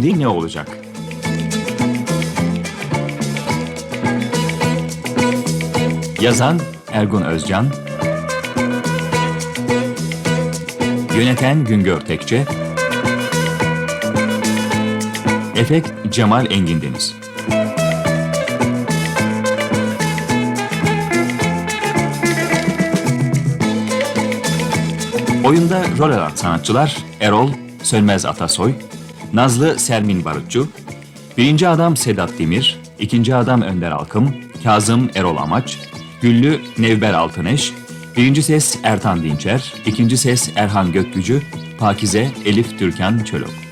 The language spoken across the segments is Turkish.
Şimdi ne olacak? Yazan Ergun Özcan. Yöneten Güngör Tekçe. Efekt Cemal Engin Deniz. Oyunda rol alan sanatçılar Erol Sönmez Atasoy, Nazlı Sermin Barutçu, birinci adam Sedat Demir, ikinci adam Önder Alkım, Kazım Erol Amaç, Güllü Nevber Altıneş, birinci ses Ertan Dinçer, ikinci ses Erhan Gökgücü, Pakize Elif Türkan Çölok.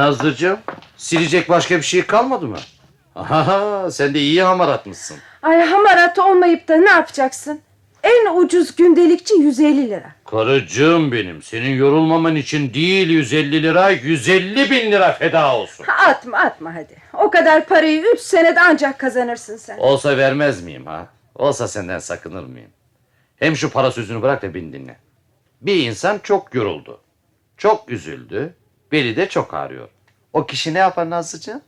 Nazlıcığım, silecek başka bir şey kalmadı mı? Aha, sen de iyi hamar atmışsın. Ay hamarat olmayıp da ne yapacaksın? En ucuz gündelikçi 150 lira. Karıcığım benim, senin yorulmaman için değil 150 lira, 150 bin lira feda olsun. Atma atma hadi. O kadar parayı 3 senede ancak kazanırsın sen. Olsa vermez miyim ha? Olsa senden sakınır mıyım? Hem şu para sözünü bırak da beni dinle. Bir insan çok yoruldu. Çok üzüldü. Beli de çok ağrıyor. O kişi ne yapar Nazlıcığım?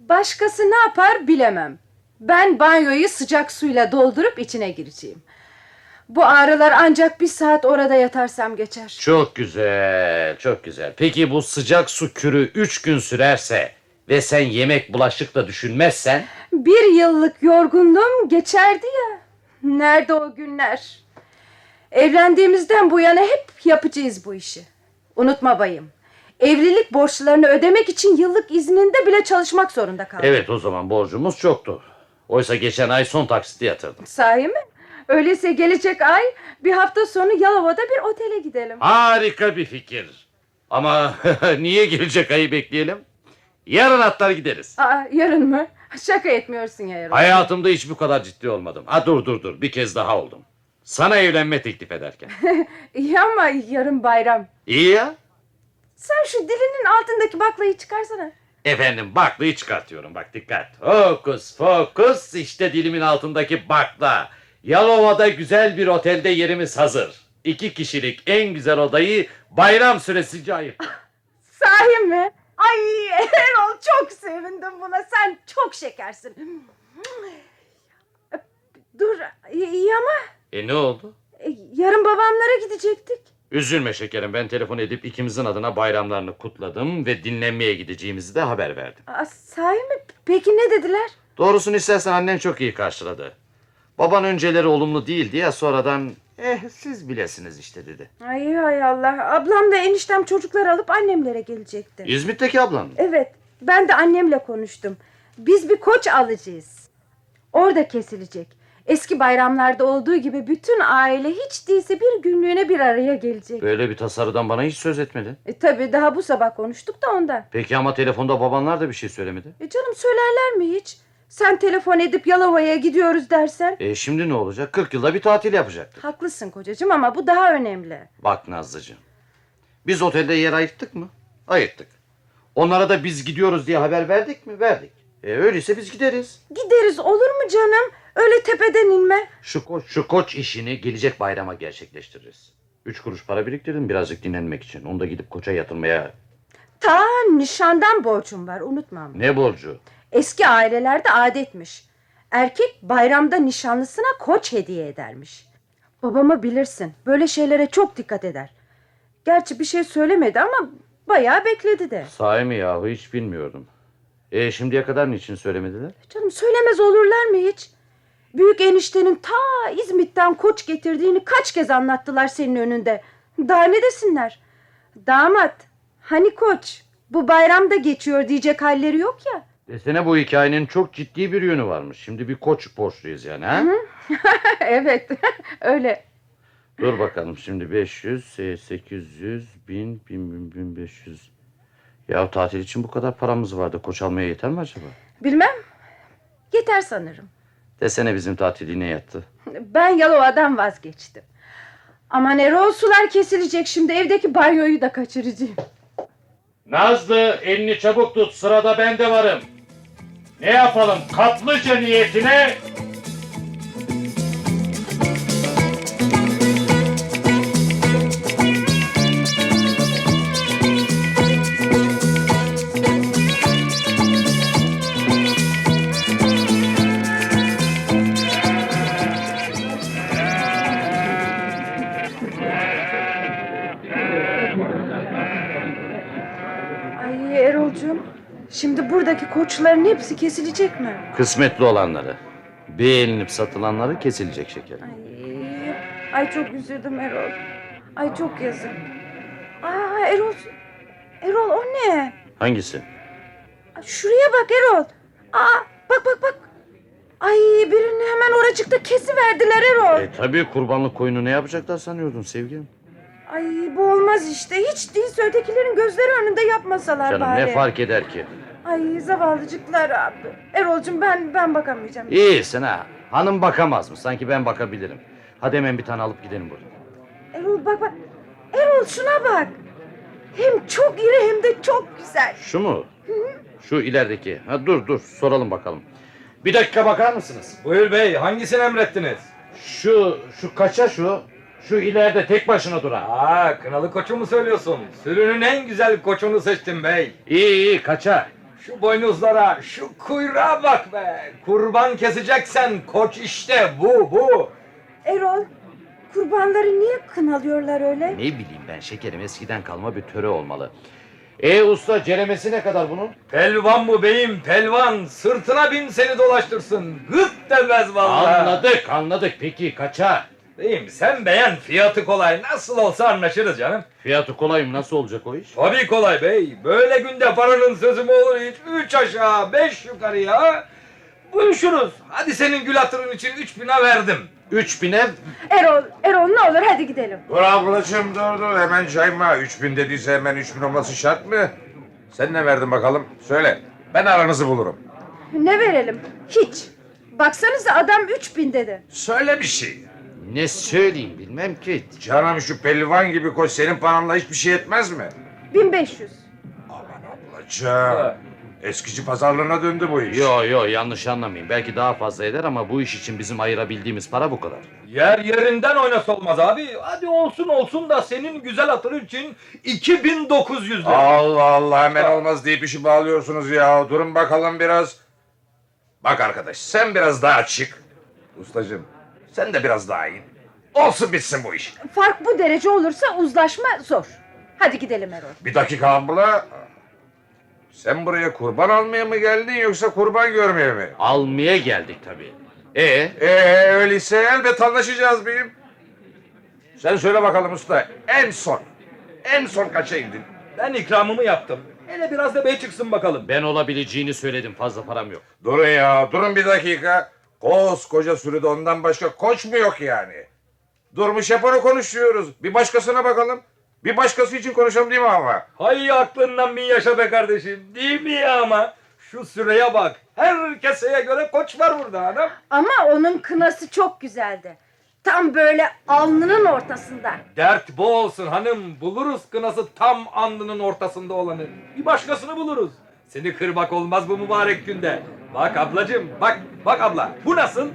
Başkası ne yapar bilemem. Ben banyoyu sıcak suyla doldurup içine gireceğim. Bu ağrılar ancak bir saat orada yatarsam geçer. Çok güzel, çok güzel. Peki bu sıcak su kürü üç gün sürerse ve sen yemek bulaşık da düşünmezsen Bir yıllık yorgunluğum geçerdi ya. Nerede o günler? Evlendiğimizden bu yana hep yapacağız bu işi. Unutma bayım. Evlilik borçlarını ödemek için yıllık izninde bile çalışmak zorunda kaldım. Evet o zaman borcumuz çoktu. Oysa geçen ay son taksiti yatırdım. Sahi mi? Öyleyse gelecek ay bir hafta sonu Yalova'da bir otele gidelim. Harika bir fikir. Ama niye gelecek ayı bekleyelim? Yarın atlar gideriz. Aa, yarın mı? Şaka etmiyorsun ya yarın. Hayatımda hiç bu kadar ciddi olmadım. Ha dur dur dur bir kez daha oldum. Sana evlenme teklif ederken. İyi ama yarın bayram. İyi ya. Sen şu dilinin altındaki baklayı çıkarsana. Efendim baklıyı çıkartıyorum bak dikkat. Fokus fokus işte dilimin altındaki bakla. Yalova'da güzel bir otelde yerimiz hazır. İki kişilik en güzel odayı bayram süresince ayırttık. Sahi mi? Ay Erol çok sevindim buna. Sen çok şekersin. Dur iyi ama E ne oldu? e, yarın babamlara gidecektik. Üzülme şekerim ben telefon edip ikimizin adına bayramlarını kutladım ve dinlenmeye gideceğimizi de haber verdim. Aa, sahi mi? Peki ne dediler? Doğrusunu istersen annen çok iyi karşıladı. Baban önceleri olumlu değildi ya sonradan eh siz bilesiniz işte dedi. Ay hay Allah. Ablam da eniştem çocukları alıp annemlere gelecekti. İzmit'teki ablan mı? Evet. Ben de annemle konuştum. Biz bir koç alacağız. Orada kesilecek. Eski bayramlarda olduğu gibi bütün aile hiç değilse bir günlüğüne bir araya gelecek. Böyle bir tasarıdan bana hiç söz etmedi. E, tabii daha bu sabah konuştuk da ondan. Peki ama telefonda babanlar da bir şey söylemedi. E, canım söylerler mi hiç? Sen telefon edip Yalova'ya gidiyoruz dersen. E şimdi ne olacak? 40 yılda bir tatil yapacaktık. Haklısın kocacığım ama bu daha önemli. Bak Nazlıcığım. Biz otelde yer ayırttık mı? Ayırttık. Onlara da biz gidiyoruz diye haber verdik mi? Verdik. E öyleyse biz gideriz. Gideriz olur mu canım? Öyle tepeden inme. Şu koç, şu koç işini gelecek bayrama gerçekleştiririz. Üç kuruş para biriktirdim birazcık dinlenmek için. Onu da gidip koça yatırmaya... Ta nişandan borcum var unutmam. Ne borcu? Eski ailelerde adetmiş. Erkek bayramda nişanlısına koç hediye edermiş. Babamı bilirsin. Böyle şeylere çok dikkat eder. Gerçi bir şey söylemedi ama bayağı bekledi de. Sahi mi yahu hiç bilmiyordum. E şimdiye kadar niçin söylemediler? Canım söylemez olurlar mı hiç? Büyük eniştenin ta İzmit'ten koç getirdiğini kaç kez anlattılar senin önünde. Daha ne desinler? Damat, hani koç? Bu bayramda geçiyor diyecek halleri yok ya. Desene bu hikayenin çok ciddi bir yönü varmış. Şimdi bir koç borçluyuz yani ha? evet, öyle. Dur bakalım şimdi 500, e, 800, 1000, 1000, 1000, 1500. Ya tatil için bu kadar paramız vardı. Koç almaya yeter mi acaba? Bilmem. Yeter sanırım. Desene bizim tatil yine yattı. Ben Yalova'dan vazgeçtim. Aman Erol sular kesilecek şimdi evdeki banyoyu da kaçıracağım. Nazlı elini çabuk tut sırada ben de varım. Ne yapalım kaplıca niyetine buradaki koçların hepsi kesilecek mi? Kısmetli olanları. Beğenilip satılanları kesilecek şekerim. Ay, ay çok üzüldüm Erol. Ay çok yazık. Aa Erol. Erol o ne? Hangisi? Ay, Şuraya bak Erol. Aa bak bak bak. Ay birini hemen oracıkta kesiverdiler Erol. E tabii kurbanlık koyunu ne yapacaklar sanıyordun sevgilim? Ay bu olmaz işte. Hiç değilse ötekilerin gözleri önünde yapmasalar Canım bari. ne fark eder ki? Ay zavallıcıklar abi. Erol'cum ben ben bakamayacağım. İyisin ha. Hanım bakamaz mı? Sanki ben bakabilirim. Hadi hemen bir tane alıp gidelim buradan. Erol bak bak. Erol şuna bak. Hem çok iri hem de çok güzel. Şu mu? Şu ilerideki. Ha, dur dur soralım bakalım. Bir dakika bakar mısınız? Buyur bey hangisini emrettiniz? Şu şu kaça şu? Şu ileride tek başına duran. Aa kınalı koçu mu söylüyorsun? Sürünün en güzel koçunu seçtim bey. İyi iyi kaça? Şu boynuzlara, şu kuyruğa bak be. Kurban keseceksen koç işte bu bu. Erol kurbanları niye kınalıyorlar öyle? Ne bileyim ben şekerim eskiden kalma bir töre olmalı. E usta ceremesi ne kadar bunun? Pelvan bu beyim pelvan. Sırtına bin seni dolaştırsın. Gık demez vallahi. Anladık anladık peki kaça? Beyim sen beğen fiyatı kolay. Nasıl olsa anlaşırız canım. Fiyatı kolay mı nasıl olacak o iş? Tabii kolay bey. Böyle günde paranın sözü mü olur hiç? Üç aşağı, beş yukarı ya. Buluşuruz. Hadi senin gül hatırın için üç bine verdim. Üç bine Erol, Erol ne olur hadi gidelim. Dur ablacığım dur dur hemen cayma. 3000 dediyse hemen 3000 olması şart mı? Sen ne verdin bakalım? Söyle. Ben aranızı bulurum. Ne verelim? Hiç. Baksanıza adam 3000 dedi. Söyle bir şey. Ne söyleyeyim bilmem ki. Canım şu pelivan gibi koç senin paranla hiçbir şey etmez mi? 1500. Ablacığım. Eskici pazarlığına döndü bu iş. Yo yo yanlış anlamayın. Belki daha fazla eder ama bu iş için bizim ayırabildiğimiz para bu kadar. Yer yerinden oynasa olmaz abi. Hadi olsun olsun da senin güzel hatırın için 2900 lira. Allah Allah hemen olmaz deyip işi bağlıyorsunuz ya. Durun bakalım biraz. Bak arkadaş sen biraz daha çık. Ustacığım sen de biraz daha in. Olsun bitsin bu iş. Fark bu derece olursa uzlaşma zor. Hadi gidelim Erol. Bir dakika abla. Sen buraya kurban almaya mı geldin yoksa kurban görmeye mi? Almaya geldik tabii. E Ee öyleyse elbet anlaşacağız beyim. Sen söyle bakalım usta. En son. En son kaça indin? Ben ikramımı yaptım. Hele biraz da bey çıksın bakalım. ben olabileceğini söyledim. Fazla param yok. Durun ya durun bir dakika. Koskoca sürüde ondan başka koç mu yok yani? Durmuş hep onu konuşuyoruz. Bir başkasına bakalım. Bir başkası için konuşalım değil mi ama? Hay aklından bin yaşa be kardeşim. Değil mi ya ama? Şu süreye bak. Her keseye göre koç var burada adam. Ama onun kınası çok güzeldi. Tam böyle alnının ortasında. Dert bu olsun hanım. Buluruz kınası tam alnının ortasında olanı. Bir başkasını buluruz. Seni kırmak olmaz bu mübarek günde. Bak ablacığım bak bak abla. Bu nasıl?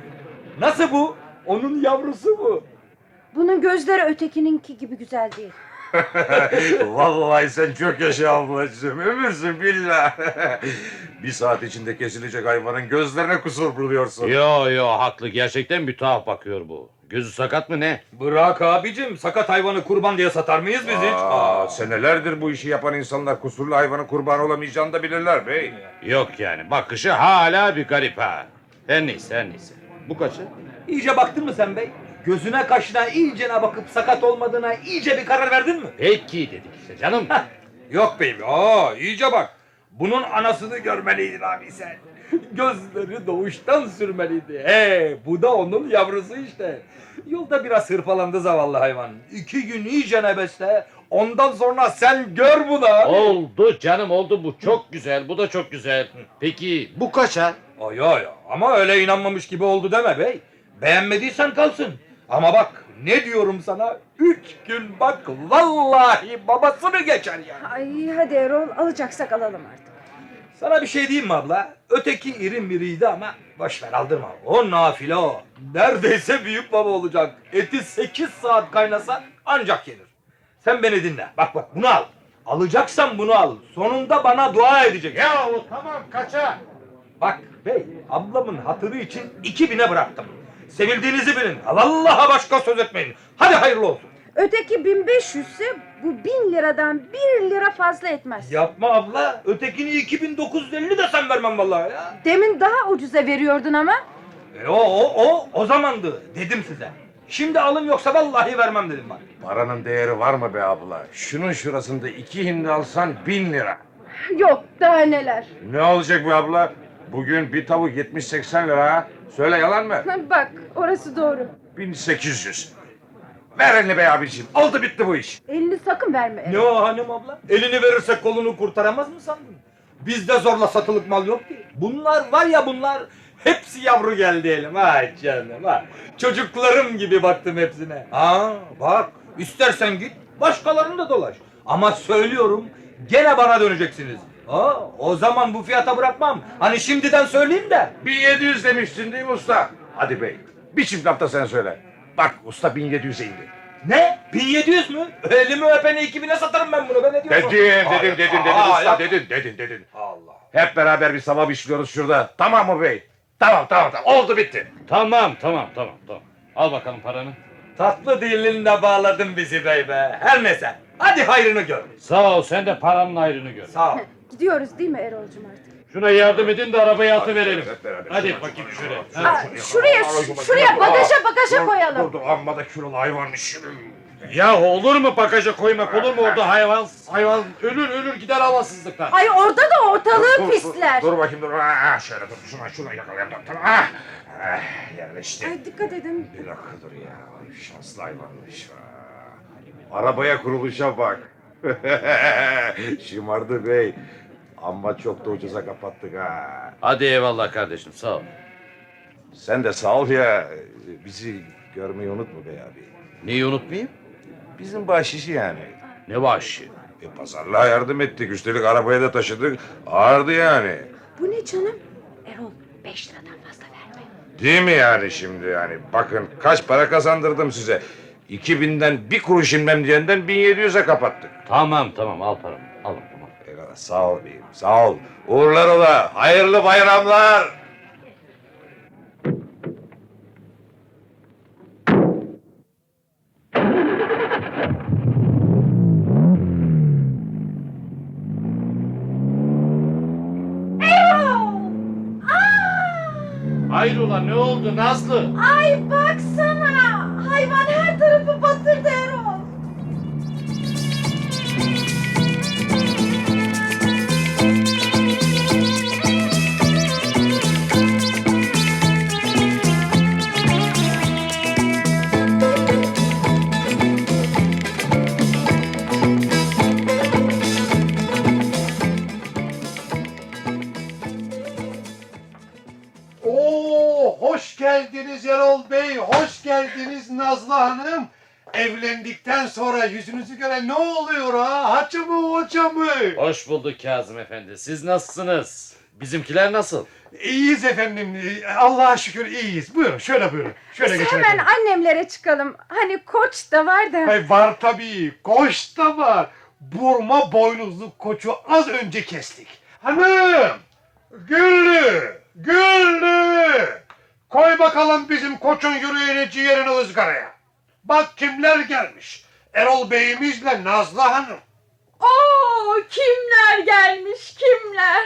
Nasıl bu? Onun yavrusu bu. Bunun gözleri ötekininki gibi güzel değil. Vallahi sen çok yaşa ablacığım. Ömürsün billah. bir saat içinde kesilecek hayvanın gözlerine kusur buluyorsun. Yo yo haklı. Gerçekten bir tuhaf bakıyor bu. Gözü sakat mı ne? Bırak abicim sakat hayvanı kurban diye satar mıyız biz hiç? Aa, senelerdir bu işi yapan insanlar kusurlu hayvanın kurban olamayacağını da bilirler bey. Yok yani. Bakışı hala bir garip ha. Her neyse her neyse. Bu kaçı? İyice baktın mı sen bey? Gözüne kaşına iyicene bakıp sakat olmadığına iyice bir karar verdin mi? Peki dedik işte canım. Yok beyim. Aa iyice bak. Bunun anasını görmeliydin abi sen. Gözleri doğuştan sürmeliydi. He, bu da onun yavrusu işte. Yolda biraz hırpalandı zavallı hayvan. İki gün iyice besle. Ondan sonra sen gör bunu abi. oldu canım oldu bu. Çok güzel. Bu da çok güzel. Peki bu kaça? Yo yo ama öyle inanmamış gibi oldu deme bey. Beğenmediysen kalsın. Ama bak ne diyorum sana üç gün bak vallahi babasını geçer yani. Ay hadi Erol alacaksak alalım artık. Sana bir şey diyeyim mi abla? Öteki iri miriydi ama boş ver aldırma. O nafile o. Neredeyse büyük baba olacak. Eti 8 saat kaynasa ancak yenir. Sen beni dinle. Bak bak bunu al. Alacaksan bunu al. Sonunda bana dua edeceksin. Yahu tamam kaça? Bak bey ablamın hatırı için 2000'e bıraktım. Sevildiğinizi bilin. Vallahi başka söz etmeyin. Hadi hayırlı olsun. Öteki 1500 ise bu 1000 liradan 1 lira fazla etmez. Yapma abla. Ötekini 2950 de sen vermem vallahi ya. Demin daha ucuza veriyordun ama. E o, o, o, o zamandı dedim size. Şimdi alın yoksa vallahi vermem dedim bak. Paranın değeri var mı be abla? Şunun şurasında iki hindi alsan bin lira. Yok daha neler. Ne olacak be abla? Bugün bir tavuk 70-80 lira ha. Söyle yalan mı? Bak orası doğru. 1800. Ver elini be abiciğim. Oldu bitti bu iş. Elini sakın verme. Ne o hanım abla? Elini verirsek kolunu kurtaramaz mı sandın? Bizde zorla satılık mal yok ki. Bunlar var ya bunlar hepsi yavru geldi elim. Ay canım ha. Çocuklarım gibi baktım hepsine. Aa bak istersen git başkalarını da dolaş. Ama söylüyorum gene bana döneceksiniz. Aa, o zaman bu fiyata bırakmam. Hani şimdiden söyleyeyim de. 1700 demiştin değil mi usta? Hadi bey. Bir çift lafta sen söyle. Bak usta 1700'e indi. Ne? 1700 mü? Elimi öpene 2000'e satarım ben bunu. Ben ne diyorum? Dedin, dedin, Aa, dedin, dedin, aa, usta, dedin, dedin, dedin. Allah. Hep beraber bir sabah işliyoruz şurada. Tamam mı bey? Tamam, tamam, tamam. Oldu bitti. Tamam tamam tamam tamam. Al bakalım paranı. Tatlı dilinle bağladın bizi bey be. Her neyse. Hadi hayrını gör. Sağ ol sen de paranın ayrını gör. Sağ ol. Gidiyoruz değil mi Erol'cum artık? Şuna yardım edin de arabaya atıverelim. Hep beraber. Hadi bakayım şuraya. Ha. Aa, şuraya şuraya bagaja bagaja koyalım. Dur dur amma da kilolu hayvanmış. Ya olur mu bagaja koymak olur mu orada hayvan hayvan ölür ölür gider havasızlıktan. Ay orada da ortalığı Dur, dur, pisler. Dur, bakayım dur. Aa, şöyle dur. Şuna şuna yakalayalım. Tamam. Ah, ah, yerleşti. Ay dikkat edin. Bir dakika dur ya. Ay, Şanslı hayvanmış. Arabaya kuruluşa bak. Şımardı bey. Amma çok da ucuza kapattık ha. Hadi eyvallah kardeşim sağ ol. Sen de sağ ol ya. Bizi görmeyi unutma bey abi. Neyi unutmayayım? Bizim bahşişi yani. Ne vahşi. E, pazarlığa yardım ettik. Üstelik arabaya da taşıdık. Ağırdı yani. Bu ne canım? Erol 5 liradan fazla verme. Değil mi yani şimdi yani? Bakın kaç para kazandırdım size. 2000'den bir kuruş inmem diyenden 1700'e kapattık. Tamam tamam al paramı. Al sağ ol beyim sağ ol. Uğurlar ola. Hayırlı bayramlar. Hayrola ne oldu Nazlı? Ay baksana. Hayvan her tarafı batırdı Erol. Nazlı Hanım. Evlendikten sonra yüzünüzü gören ne oluyor ha? Haçı mı hoca mı? Hoş bulduk Kazım Efendi. Siz nasılsınız? Bizimkiler nasıl? İyiyiz efendim, Allah'a şükür iyiyiz. Buyurun, şöyle buyurun. Şöyle Biz hemen annemlere çıkalım. Hani koç da var da. Ay, var tabii, koç da var. Burma boynuzlu koçu az önce kestik. Hanım, Güllü, Güllü. Koy bakalım bizim koçun yüreğini ciğerini ızgaraya. Bak kimler gelmiş. Erol Bey'imizle Nazlı Hanım. Oo kimler gelmiş kimler?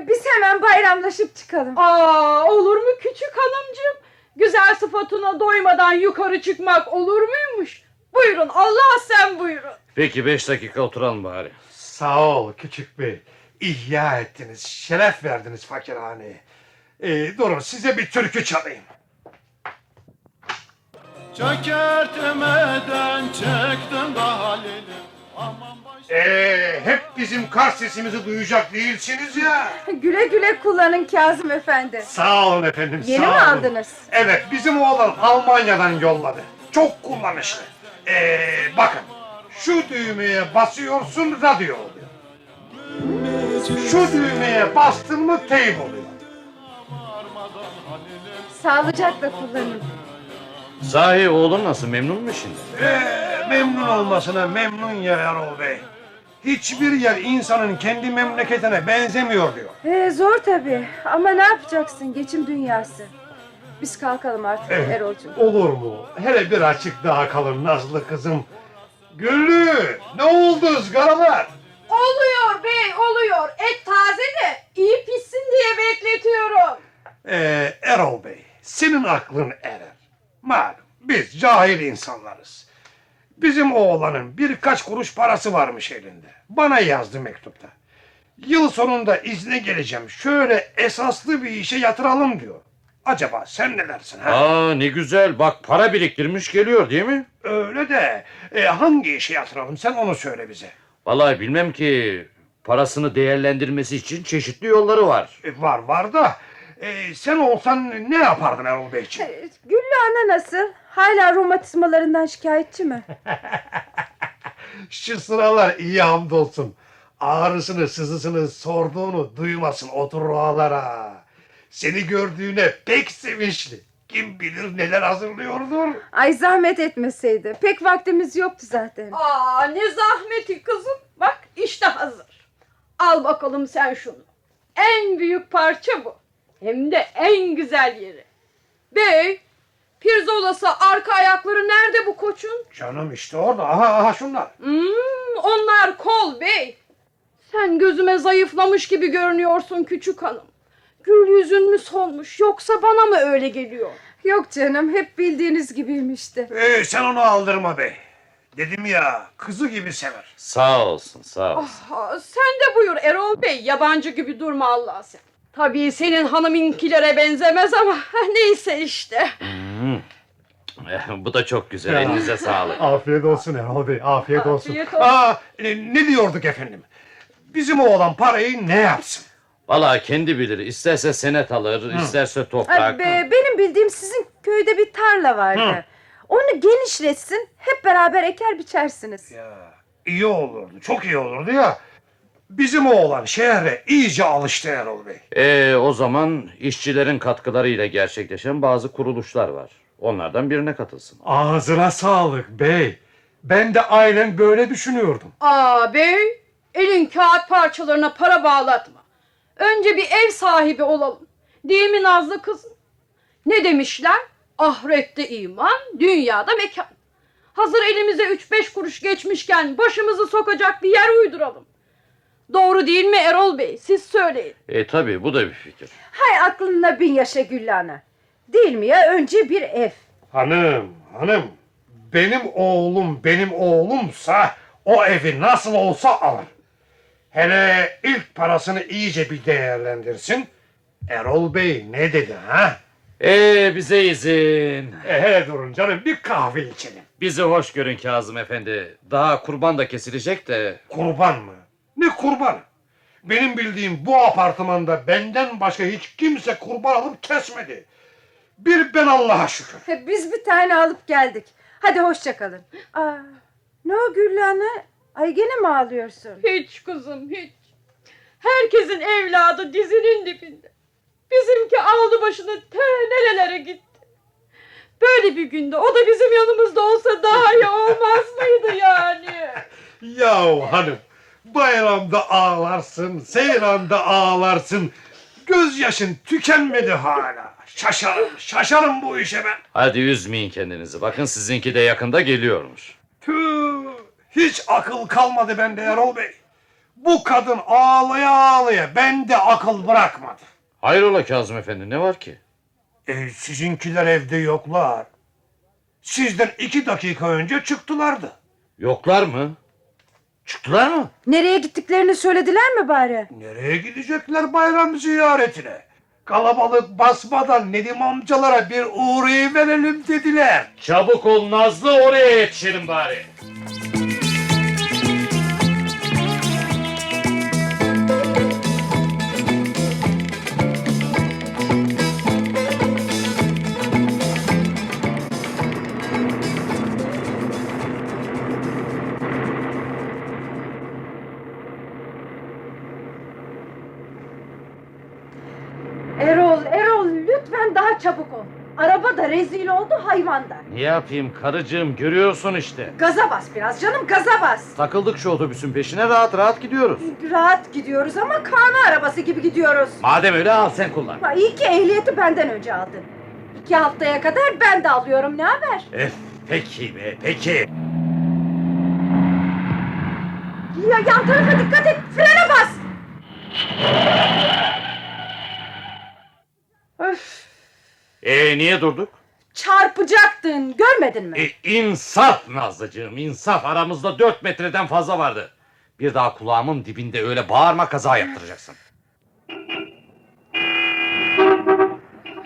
Biz hemen bayramlaşıp çıkalım. Aa olur mu küçük hanımcığım? Güzel sıfatına doymadan yukarı çıkmak olur muymuş? Buyurun Allah sen buyurun. Peki beş dakika oturalım bari. Sağ ol küçük bey. İhya ettiniz, şeref verdiniz fakirhaneye. Ee, durun size bir türkü çalayım. Çökertmeden çektim de halini Aman baş Ee, hep bizim kar sesimizi duyacak değilsiniz ya. Güle güle kullanın Kazım Efendi. Sağ olun efendim, Yeni sağ mi olun. aldınız? Evet, bizim oğlan Almanya'dan yolladı. Çok kullanışlı. Ee, bakın, şu düğmeye basıyorsun radyo oluyor. Şu düğmeye bastın mı teyp oluyor. Sağlıcakla kullanın. Sahi oğlun nasıl memnun mu şimdi? Ee, memnun olmasına memnun ya Erol Bey. Hiçbir yer insanın kendi memleketine benzemiyor diyor. Ee, zor tabii ama ne yapacaksın geçim dünyası. Biz kalkalım artık Evet. Erol'cum. Olur mu? Hele bir açık daha kalın Nazlı kızım. Güllü, ne oldu ızgaralar? Oluyor bey oluyor. Et taze de iyi pişsin diye bekletiyorum. Ee, Erol Bey, senin aklın erer. Malum, biz cahil insanlarız. Bizim oğlanın birkaç kuruş parası varmış elinde. Bana yazdı mektupta. Yıl sonunda izne geleceğim. Şöyle esaslı bir işe yatıralım diyor. Acaba sen ne dersin ha? Aa ne güzel bak para biriktirmiş geliyor değil mi? Öyle de e, hangi işe yatıralım sen onu söyle bize. Vallahi bilmem ki parasını değerlendirmesi için çeşitli yolları var. E, var var da e, sen olsan ne yapardın Erol Beyciğim? Ee, Güllü ana nasıl? Hala romatizmalarından şikayetçi mi? Şu sıralar iyi hamdolsun. Ağrısını sızısını sorduğunu duymasın otur ağlara. Seni gördüğüne pek sevinçli. Kim bilir neler hazırlıyordur. Ay zahmet etmeseydi. Pek vaktimiz yoktu zaten. Aa ne zahmeti kızım. Bak işte hazır. Al bakalım sen şunu. En büyük parça bu. Hem de en güzel yeri. Bey, pirzolası arka ayakları nerede bu koçun? Canım işte orada. Aha aha şunlar. Hmm, onlar kol bey. Sen gözüme zayıflamış gibi görünüyorsun küçük hanım. Gül yüzün mü solmuş yoksa bana mı öyle geliyor? Yok canım hep bildiğiniz gibiymişti. Ee, sen onu aldırma bey. Dedim ya kızı gibi sever. Sağ olsun sağ olsun. Ha, sen de buyur Erol Bey yabancı gibi durma Allah sen. Tabii senin hanımınkilere benzemez ama neyse işte. Hmm. Bu da çok güzel Ya. elinize sağlık. Afiyet olsun Erol Bey, afiyet olsun. Afiyet olsun. Aa, e, ne diyorduk efendim? Bizim oğlan parayı ne yapsın? Vallahi kendi bilir. İsterse senet alır, isterse Ay, toprak. be- benim bildiğim sizin köyde bir tarla vardı. Hı. Onu genişletsin hep beraber eker biçersiniz. Ya iyi olurdu, çok iyi olurdu ya. Bizim oğlan şehre iyice alıştı Erol Bey. Ee, o zaman işçilerin katkılarıyla gerçekleşen bazı kuruluşlar var. Onlardan birine katılsın. Ağzına sağlık bey. Ben de aynen böyle düşünüyordum. Aa bey elin kağıt parçalarına para bağlatma. Önce bir ev sahibi olalım. Değil mi Nazlı kızım? Ne demişler? Ahirette iman, dünyada mekan. Hazır elimize üç beş kuruş geçmişken başımızı sokacak bir yer uyduralım. Doğru değil mi Erol Bey? Siz söyleyin. E tabi bu da bir fikir. Hay aklına bin yaşa Güllü ana. Değil mi ya önce bir ev. Hanım, hanım. Benim oğlum benim oğlumsa o evi nasıl olsa alır. Hele ilk parasını iyice bir değerlendirsin. Erol Bey ne dedi ha? Ee bize izin. E, hele durun canım bir kahve içelim. Bizi hoş görün Kazım Efendi. Daha kurban da kesilecek de. Kurban mı? Ne kurban? Benim bildiğim bu apartmanda benden başka hiç kimse kurban alıp kesmedi. Bir ben Allah'a şükür. Biz bir tane alıp geldik. Hadi hoşça kalın. Aa, ne o Güllü ana? Ay gene mi ağlıyorsun? Hiç kızım hiç. Herkesin evladı dizinin dibinde. Bizimki aldı başını te nerelere gitti. Böyle bir günde o da bizim yanımızda olsa daha iyi olmaz mıydı yani? Yahu hanım bayramda ağlarsın, seyranda ağlarsın. Gözyaşın tükenmedi hala. Şaşarım, şaşarım bu işe ben. Hadi üzmeyin kendinizi. Bakın sizinki de yakında geliyormuş. Tüh, hiç akıl kalmadı bende Erol Bey. Bu kadın ağlaya ağlaya bende akıl bırakmadı. Hayrola Kazım Efendi ne var ki? E, sizinkiler evde yoklar. Sizden iki dakika önce çıktılardı. Yoklar mı? Çıktılar mı? Nereye gittiklerini söylediler mi bari? Nereye gidecekler bayram ziyaretine? Kalabalık basmadan Nedim amcalara bir uğrayıverelim dediler. Çabuk ol Nazlı oraya yetişelim bari. Ama çabuk ol. Araba da rezil oldu hayvan da. Ne yapayım karıcığım görüyorsun işte. Gaza bas biraz canım gaza bas. Takıldık şu otobüsün peşine rahat rahat gidiyoruz. Rahat gidiyoruz ama karma arabası gibi gidiyoruz. Madem öyle al sen kullan. Ha, iyi ki ehliyeti benden önce aldın. İki haftaya kadar ben de alıyorum ne haber? Ef, peki be peki. Ya yan tarafa dikkat et frene bas. Ee niye durduk? çarpacaktın görmedin mi? E, insaf Nazlıcığım insaf aramızda dört metreden fazla vardı. Bir daha kulağımın dibinde öyle bağırma kaza yaptıracaksın.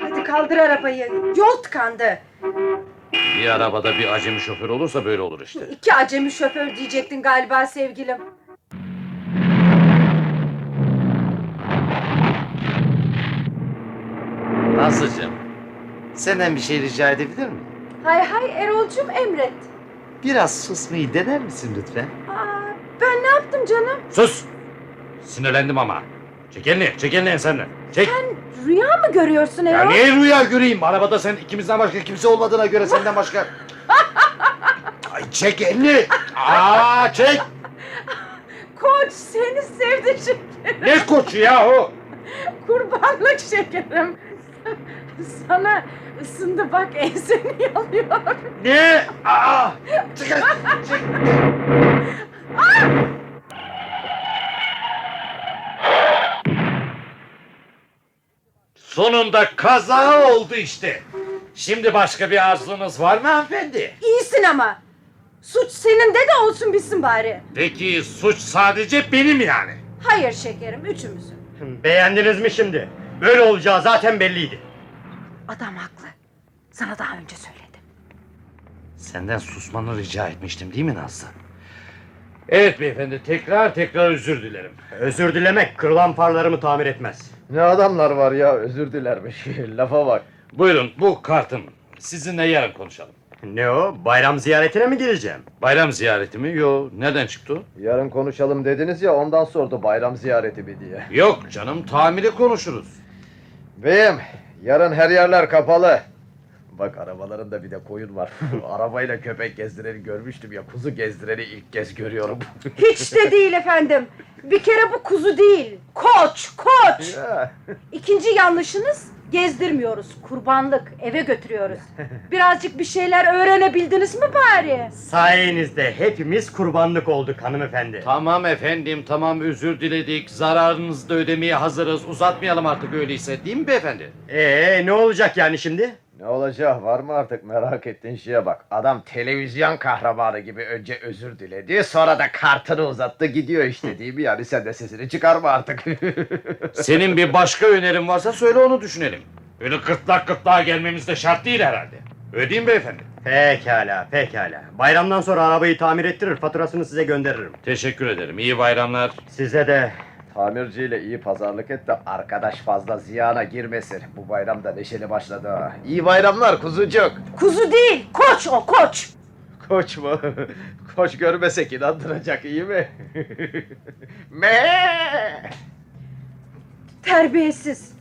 Hadi kaldır arabayı yol tıkandı. Bir arabada bir acemi şoför olursa böyle olur işte. İki acemi şoför diyecektin galiba sevgilim. Nazlıcığım senden bir şey rica edebilir miyim? Hay hay Erol'cum emret. Biraz susmayı dener misin lütfen? Aa, ben ne yaptım canım? Sus! Sinirlendim ama. Çek elini, çek elini senden. Çek. Sen rüya mı görüyorsun Ya Erol? niye rüya göreyim? Arabada sen ikimizden başka kimse olmadığına göre senden başka... Ay çek elini! Aa çek! Koç seni sevdi şekerim. Ne koçu ya o? Kurbanlık şekerim. Sana ısındı bak enseni yalıyor. Ne? Aa! Çık! Çık! Sonunda kaza oldu işte. Şimdi başka bir arzunuz var mı hanımefendi? İyisin ama. Suç senin de de olsun bitsin bari. Peki suç sadece benim yani. Hayır şekerim üçümüzün. Beğendiniz mi şimdi? Böyle olacağı zaten belliydi. Adam haklı. Sana daha önce söyledim. Senden susmanı rica etmiştim değil mi Nazlı? Evet beyefendi tekrar tekrar özür dilerim. Özür dilemek kırılan farlarımı tamir etmez. Ne adamlar var ya özür dilermiş. Lafa bak. Buyurun bu kartım. Sizinle yarın konuşalım. Ne o? Bayram ziyaretine mi gireceğim? Bayram ziyareti mi? Yo. Nereden çıktı o? Yarın konuşalım dediniz ya ondan sordu bayram ziyareti mi diye. Yok canım tamiri konuşuruz. Beyim yarın her yerler kapalı. Bak arabalarında bir de koyun var. Arabayla köpek gezdireni görmüştüm ya kuzu gezdireni ilk kez görüyorum. Hiç de değil efendim. Bir kere bu kuzu değil. Koç, koç. Ya, İkinci yanlışınız gezdirmiyoruz. Kurbanlık eve götürüyoruz. Birazcık bir şeyler öğrenebildiniz mi bari? Sayenizde hepimiz kurbanlık olduk hanımefendi. Tamam efendim tamam özür diledik. Zararınızı da ödemeye hazırız. Uzatmayalım artık öyleyse değil mi beyefendi? Ee ne olacak yani şimdi? Ne olacak var mı artık merak ettiğin şeye bak. Adam televizyon kahramanı gibi önce özür diledi sonra da kartını uzattı gidiyor işte değil mi? Yani sen de sesini çıkarma artık. Senin bir başka önerin varsa söyle onu düşünelim. Öyle gırtlak gırtlağa gelmemiz de şart değil herhalde. Öyle değil mi beyefendi? Pekala pekala. Bayramdan sonra arabayı tamir ettirir faturasını size gönderirim. Teşekkür ederim. İyi bayramlar. Size de Tamirciyle iyi pazarlık et de arkadaş fazla ziyana girmesin. Bu bayram da neşeli başladı ha. İyi bayramlar kuzucuk. Kuzu değil, koç o koç. Koç mu? Koç görmesek inandıracak iyi mi? Me! Terbiyesiz.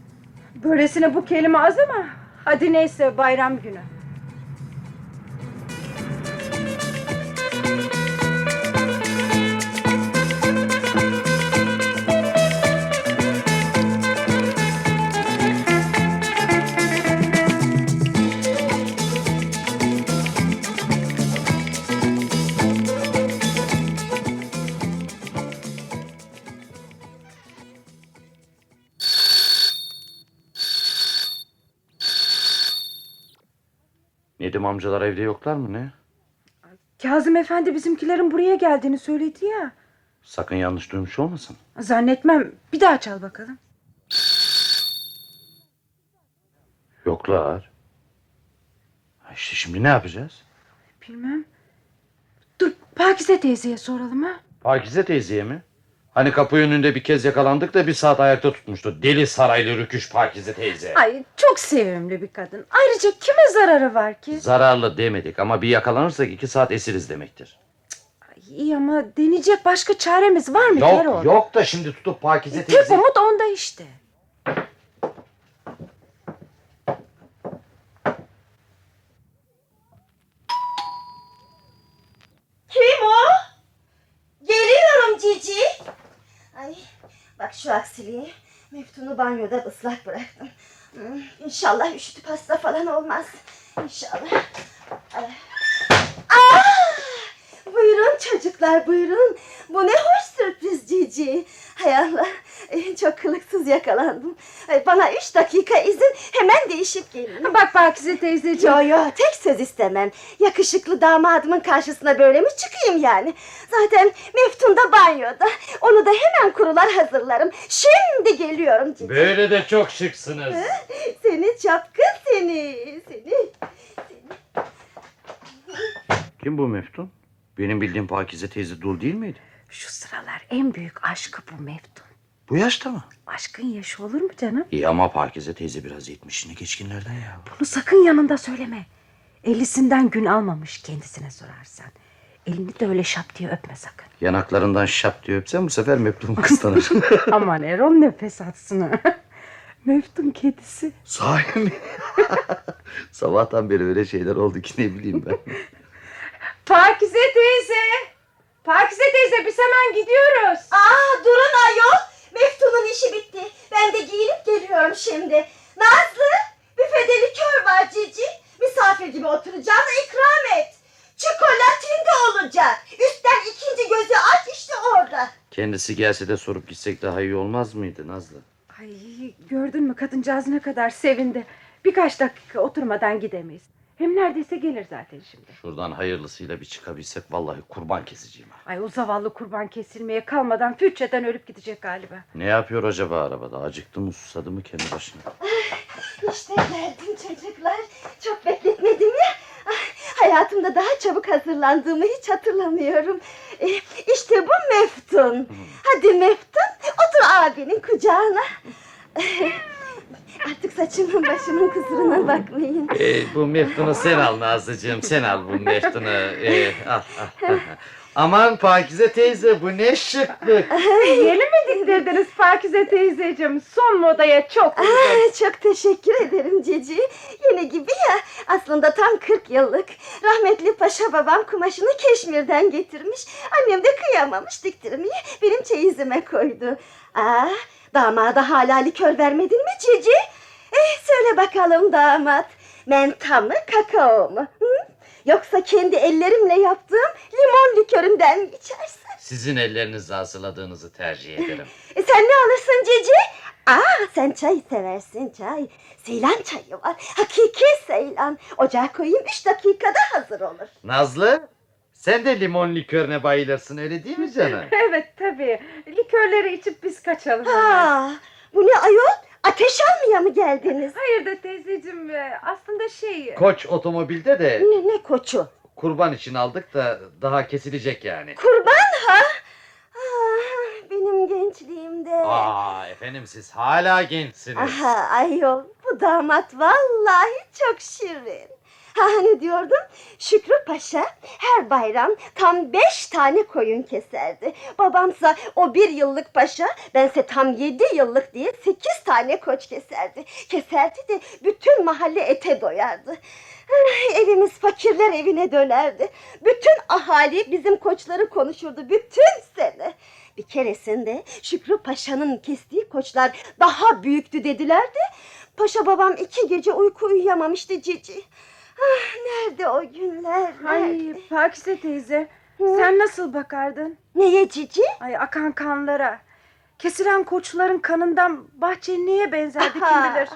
Böylesine bu kelime az ama hadi neyse bayram günü. Amcalar evde yoklar mı ne? Kazım Efendi bizimkilerin buraya geldiğini söyledi ya. Sakın yanlış duymuş olmasın. Zannetmem. Bir daha çal bakalım. Yoklar. İşte şimdi ne yapacağız? Bilmem. Dur Pakize teyzeye soralım ha. Pakize teyzeye mi? Hani kapı önünde bir kez yakalandık da bir saat ayakta tutmuştu. Deli saraylı rüküş Pakize teyze. Ay çok sevimli bir kadın. Ayrıca kime zararı var ki? Zararlı demedik ama bir yakalanırsak iki saat esiriz demektir. Ay, iyi ama deneyecek başka çaremiz var mı Yok Erol? yok da şimdi tutup Pakize Tek teyze... umut onda işte. Bak şu aksiliği. Meftun'u banyoda ıslak bıraktım. Hmm, İnşallah üşütüp hasta falan olmaz. İnşallah. Ah. Buyurun çocuklar buyurun. Bu ne hoş sürpriz Cici. Hay Allah. eh, Çok kılıksız yakalandım. Eh, Bana üç dakika izin hemen değişip geleyim. Bak Pakize teyzeciğim. Yo yo tek söz istemem. Yakışıklı damadımın karşısına böyle mi çıkayım yani? Zaten Meftun da banyoda. Onu da hemen kurular hazırlarım. Şimdi geliyorum Cici. Böyle de çok şıksınız. Seni çapkın seni. Seni. Kim bu Meftun? Benim bildiğim Pakize teyze dul değil miydi? Şu sıralar en büyük aşkı bu Meftun. Bu yaşta mı? Aşkın yaşı olur mu canım? İyi ama Pakize teyze biraz yetmişini geçkinlerden ya. Bunu sakın yanında söyleme. Ellisinden gün almamış kendisine sorarsan. Elini de öyle şap diye öpme sakın. Yanaklarından şap diye öpsem bu sefer Meftun kıskanır. Aman Erol nefes atsın. Meftun kedisi. Sahi mi? Sabahtan beri öyle şeyler oldu ki ne bileyim ben. Pakize teyze. Pakize teyze biz hemen gidiyoruz. Aa durun ayol. Meftun'un işi bitti. Ben de giyinip geliyorum şimdi. Nazlı büfede likör var Cici. Misafir gibi oturacağına ikram et. Çikolatin de olacak. Üstten ikinci gözü aç işte orada. Kendisi gelse de sorup gitsek daha iyi olmaz mıydı Nazlı? Ay gördün mü kadıncağız ne kadar sevindi. Birkaç dakika oturmadan gidemeyiz. Hem neredeyse gelir zaten şimdi. Şuradan hayırlısıyla bir çıkabilsek vallahi kurban keseceğim. ha. Ay o zavallı kurban kesilmeye kalmadan füçeden ölüp gidecek galiba. Ne yapıyor acaba arabada? Acıktı mı susadı mı kendi başına? İşte geldim çocuklar. Çok bekletmedim ya. Ah, Hayatımda daha çabuk hazırlandığımı hiç hatırlamıyorum. Eh, İşte bu Meftun. Hadi Meftun otur abinin kucağına. Artık saçımın başımın kusuruna bakmayın. Ee, bu Meftun'u sen al Nazlıcığım. Sen al bu Meftun'u. Ee, al, al. Aman Pakize teyze bu ne şıklık. Yeni mi diktirdiniz Pakize teyzeciğim? Son modaya çok uygun. Çok teşekkür ederim Cici. Yeni gibi ya. Aslında tam 40 yıllık. Rahmetli paşa babam kumaşını Keşmir'den getirmiş. Annem de kıyamamış diktirmeyi. Benim çeyizime koydu. Aa, damada hala likör vermedin mi Cici? Eh, söyle bakalım damat. Menta mı kakao mu? Hı? Yoksa kendi ellerimle yaptığım limon liköründen mi içersin? Sizin ellerinizle hazırladığınızı tercih ederim. E, sen ne alırsın Cici? Aa sen çay seversin çay. Seylan çayı var. Hakiki Seylan. Ocağa koyayım üç dakikada hazır olur. Nazlı sen de limon likörüne bayılırsın öyle değil mi canım? Evet tabii. Likörleri içip biz kaçalım. Ha, bu ne ayol? Ateş almaya mı geldiniz? Hayır da teyzeciğim e, aslında şey... Koç otomobilde de Ne, ne koçu? kurban için aldık da daha kesilecek yani. Kurban ha? Ah, benim gençliğimde. Aa efendim siz hala gençsiniz. Aha ayol bu damat vallahi çok şirin. Ha ne diyordum? Şükrü Paşa her bayram tam beş tane koyun keserdi. Babamsa o bir yıllık paşa, bense tam yedi yıllık diye sekiz tane koç keserdi. Keserdi de bütün mahalle ete doyardı. Evimiz fakirler evine dönerdi. Bütün ahali bizim koçları konuşurdu bütün sene. Bir keresinde Şükrü Paşa'nın kestiği koçlar daha büyüktü dediler de Paşa babam iki gece uyku uyuyamamıştı Cici. Ah, nerede o günler? Ay nerede? Pakize teyze sen nasıl bakardın? Neye Cici? Ay akan kanlara. Kesilen koçların kanından bahçe neye benzerdi kim Aha, bilir.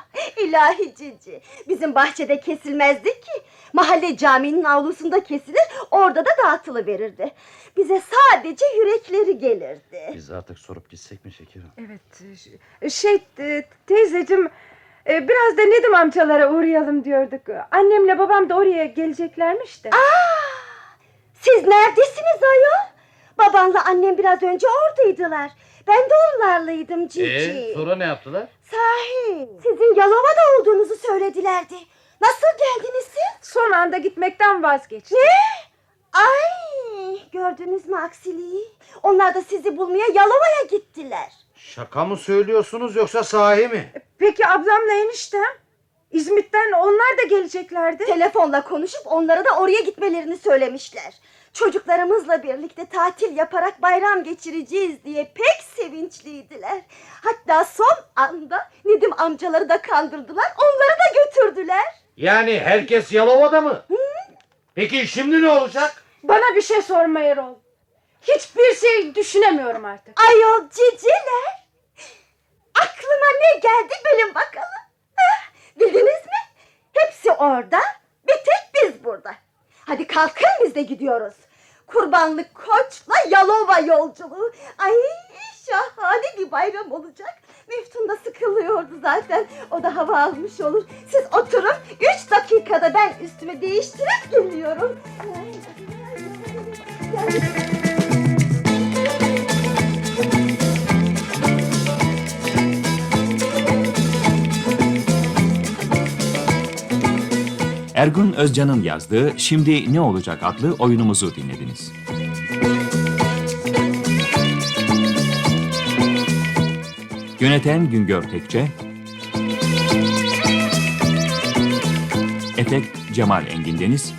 İlahi Cici. Bizim bahçede kesilmezdi ki. Mahalle caminin avlusunda kesilir, orada da dağıtılı verirdi. Bize sadece yürekleri gelirdi. Biz artık sorup gitsek mi şekerim? Evet şey teyzeciğim e, biraz da Nedim amcalara uğrayalım diyorduk. Annemle babam da oraya geleceklermiş de. Siz neredesiniz ayol? Babanla annem biraz önce oradaydılar. Ben de onlarlaydım Cici. Ee, sonra ne yaptılar? Sahi, sizin Yalova'da olduğunuzu söyledilerdi. Nasıl geldiniz siz? Son anda gitmekten vazgeçti. Ne? Ay, gördünüz mü aksiliği? Onlar da sizi bulmaya Yalova'ya gittiler. Şaka mı söylüyorsunuz yoksa sahi mi? Peki ablamla eniştem? İzmit'ten onlar da geleceklerdi. Telefonla konuşup onlara da oraya gitmelerini söylemişler. Çocuklarımızla birlikte tatil yaparak bayram geçireceğiz diye pek sevinçliydiler. Hatta son anda Nedim amcaları da kandırdılar, onları da götürdüler. Yani herkes Yalova'da mı? Peki şimdi ne olacak? Bana bir şey sorma Erol. Hiçbir şey düşünemiyorum artık. Ayol ciciler. Aklıma ne geldi bilin bakalım. Hah, Bildiniz mi? Hepsi orada, bir tek biz burada. Hadi kalkın biz de gidiyoruz. Kurbanlık koçla Yalova yolculuğu. Ay şahane bir bayram olacak. Meftun da sıkılıyordu zaten. O da hava almış olur. Siz oturun. Üç dakikada ben üstümü değiştirip geliyorum. Ergun Özcan'ın yazdığı Şimdi Ne Olacak adlı oyunumuzu dinlediniz. Yöneten Güngör Tekçe Efekt Cemal Engin Deniz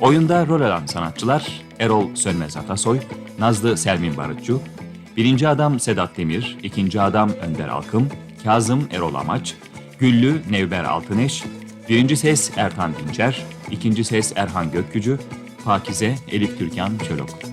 Oyunda rol alan sanatçılar Erol Sönmez Atasoy, Nazlı Selmin Barutçu, birinci adam Sedat Demir, ikinci adam Önder Alkım, Kazım Erol Amaç, Güllü Nevber Altıneş, birinci ses Ertan Dinçer, ikinci ses Erhan Gökgücü, Pakize Elif Türkan Çölok.